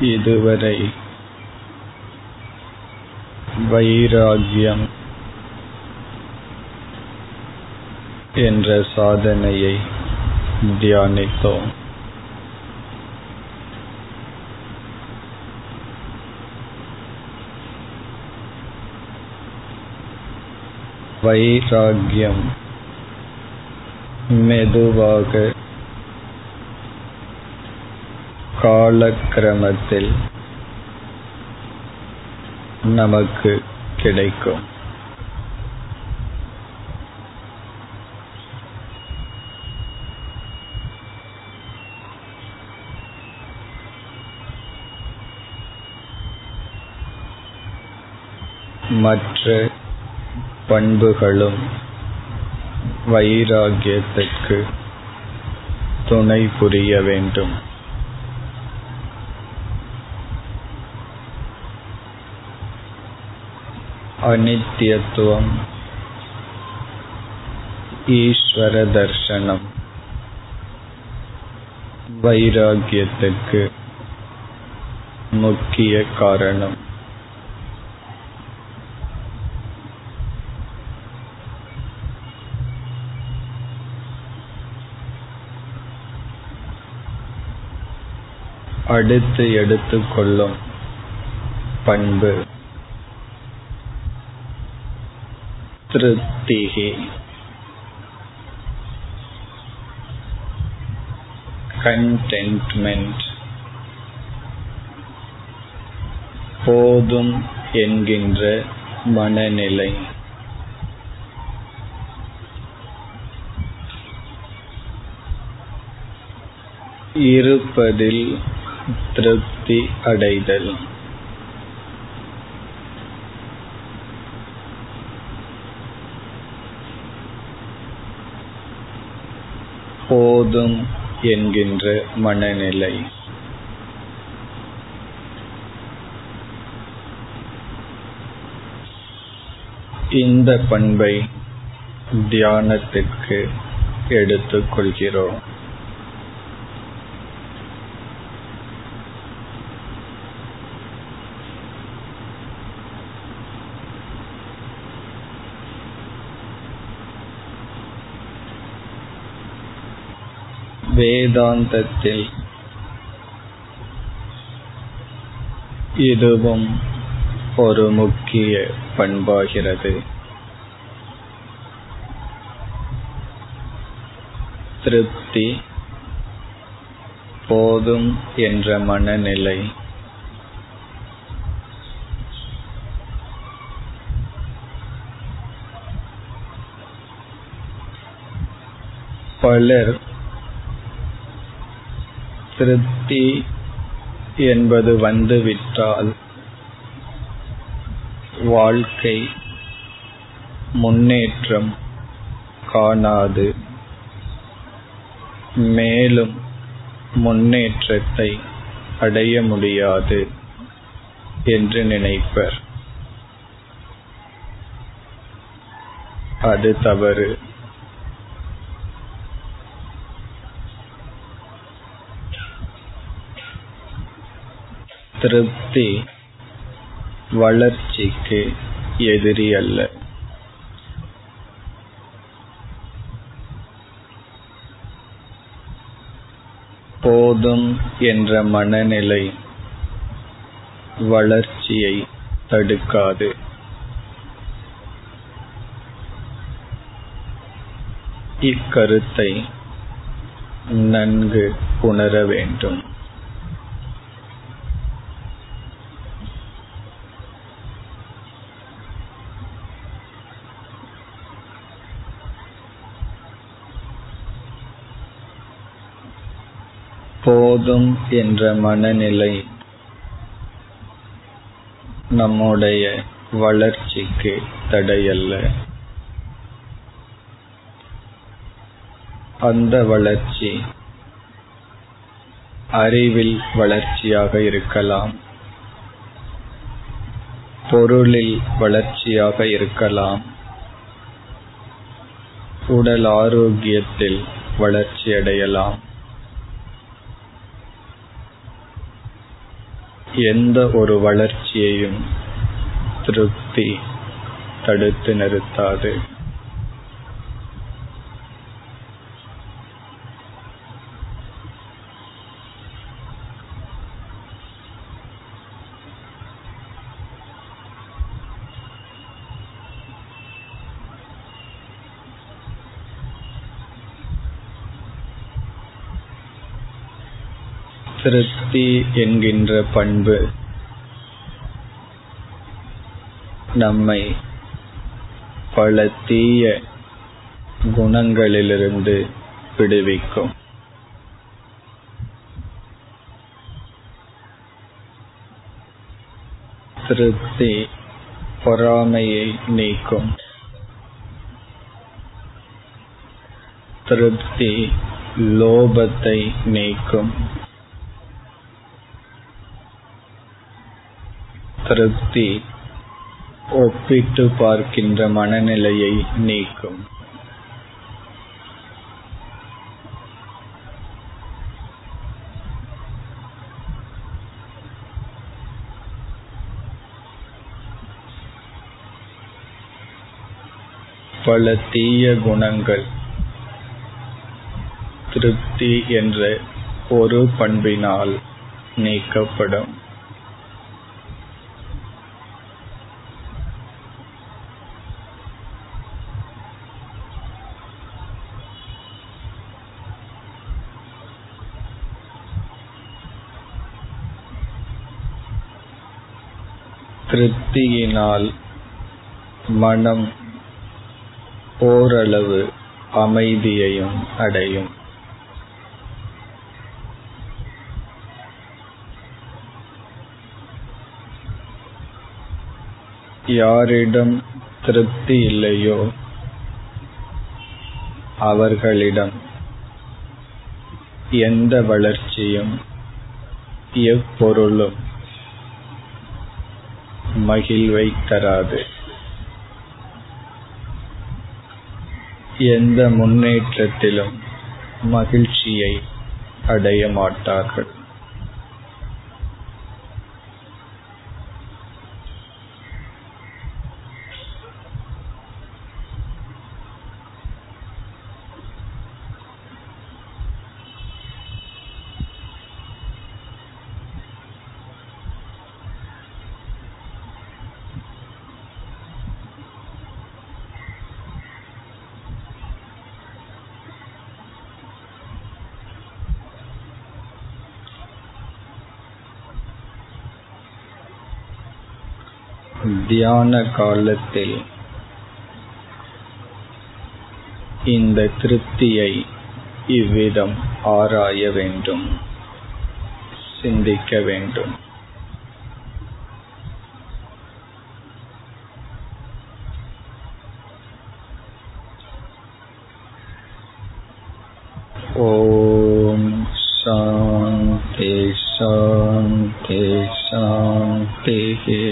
இதுவரை வைராகியம் என்ற சாதனையை தியானித்தோம் வைராகியம் மெதுவாக காலக்கிரமத்தில் நமக்கு கிடைக்கும். மற்ற பண்புகளும் வைராகியத்திற்கு துணை புரிய வேண்டும். அனித்தியத்துவம் ஈஸ்வர தர்சனம் வைராகியத்திற்கு முக்கிய காரணம் அடுத்து எடுத்துக்கொள்ளும் பண்பு. திருப்திகி கண்டென்ட்மெண்ட் போதும் என்கின்ற மனநிலை. இருப்பதில் திருப்தி அடைதல். போதும் என்கின்ற மனநிலை. இந்த பண்பை தியானத்திற்கு எடுத்துக்கொள்கிறோம். வேதாந்தத்தில் இதுவும் ஒரு முக்கிய பண்பாகிறது. திருப்தி போதும் என்ற மனநிலை. பலர் திருப்தி என்பது வந்துவிட்டால் வாழ்க்கை முன்னேற்றம் காணாது. மேலும் முன்னேற்றத்தை அடைய முடியாது என்று நினைப்பர். அது தவறு. திருப்தி வளர்ச்சிக்கு எதிரி அல்ல. போதும் என்ற மனநிலை வளர்ச்சியை தடுக்காது. இக்கருத்தை நன்கு உணர வேண்டும். போதும் என்ற மனநிலை நம்முடைய வளர்ச்சிக்கு தடையல்ல. அந்த வளர்ச்சி அறிவில் வளர்ச்சியாக இருக்கலாம். பொருளில் வளர்ச்சியாக இருக்கலாம். உடல் ஆரோக்கியத்தில் வளர்ச்சியடையலாம் எந்த ஒரு வளர்ச்சியையும் திருப்தி தடுத்து நிறுத்தாது. திருப்தி என்கின்ற பண்பு நம்மை பல தீய குணங்களிலிருந்து விடுவிக்கும். திருப்தி பொறாமையை நீக்கும். திருப்தி லோபத்தை நீக்கும். திருப்தி ஒப்பிட்டு பார்க்கின்ற மனநிலையை நீக்கும். பல தீய குணங்கள் திருப்தி என்ற ஒரு பண்பினால் நீக்கப்படும். திருப்தியினால் மனம் ஓரளவு அமைதியையும் அடையும். யாரிடம் திருப்தி இல்லையோ அவர்களிடம் எந்த வளர்ச்சியும் எப்பொருளும் மகிழ்வை தராது எந்த முன்னேற்றத்திலும் மகிழ்ச்சியை அடைய மாட்டார்கள் தியான காலத்தில் இந்த திருப்தியை இவ்விதம் ஆராய வேண்டும் சிந்திக்க வேண்டும். ஓம் சாந்தே சாந்தே சாந்திஹே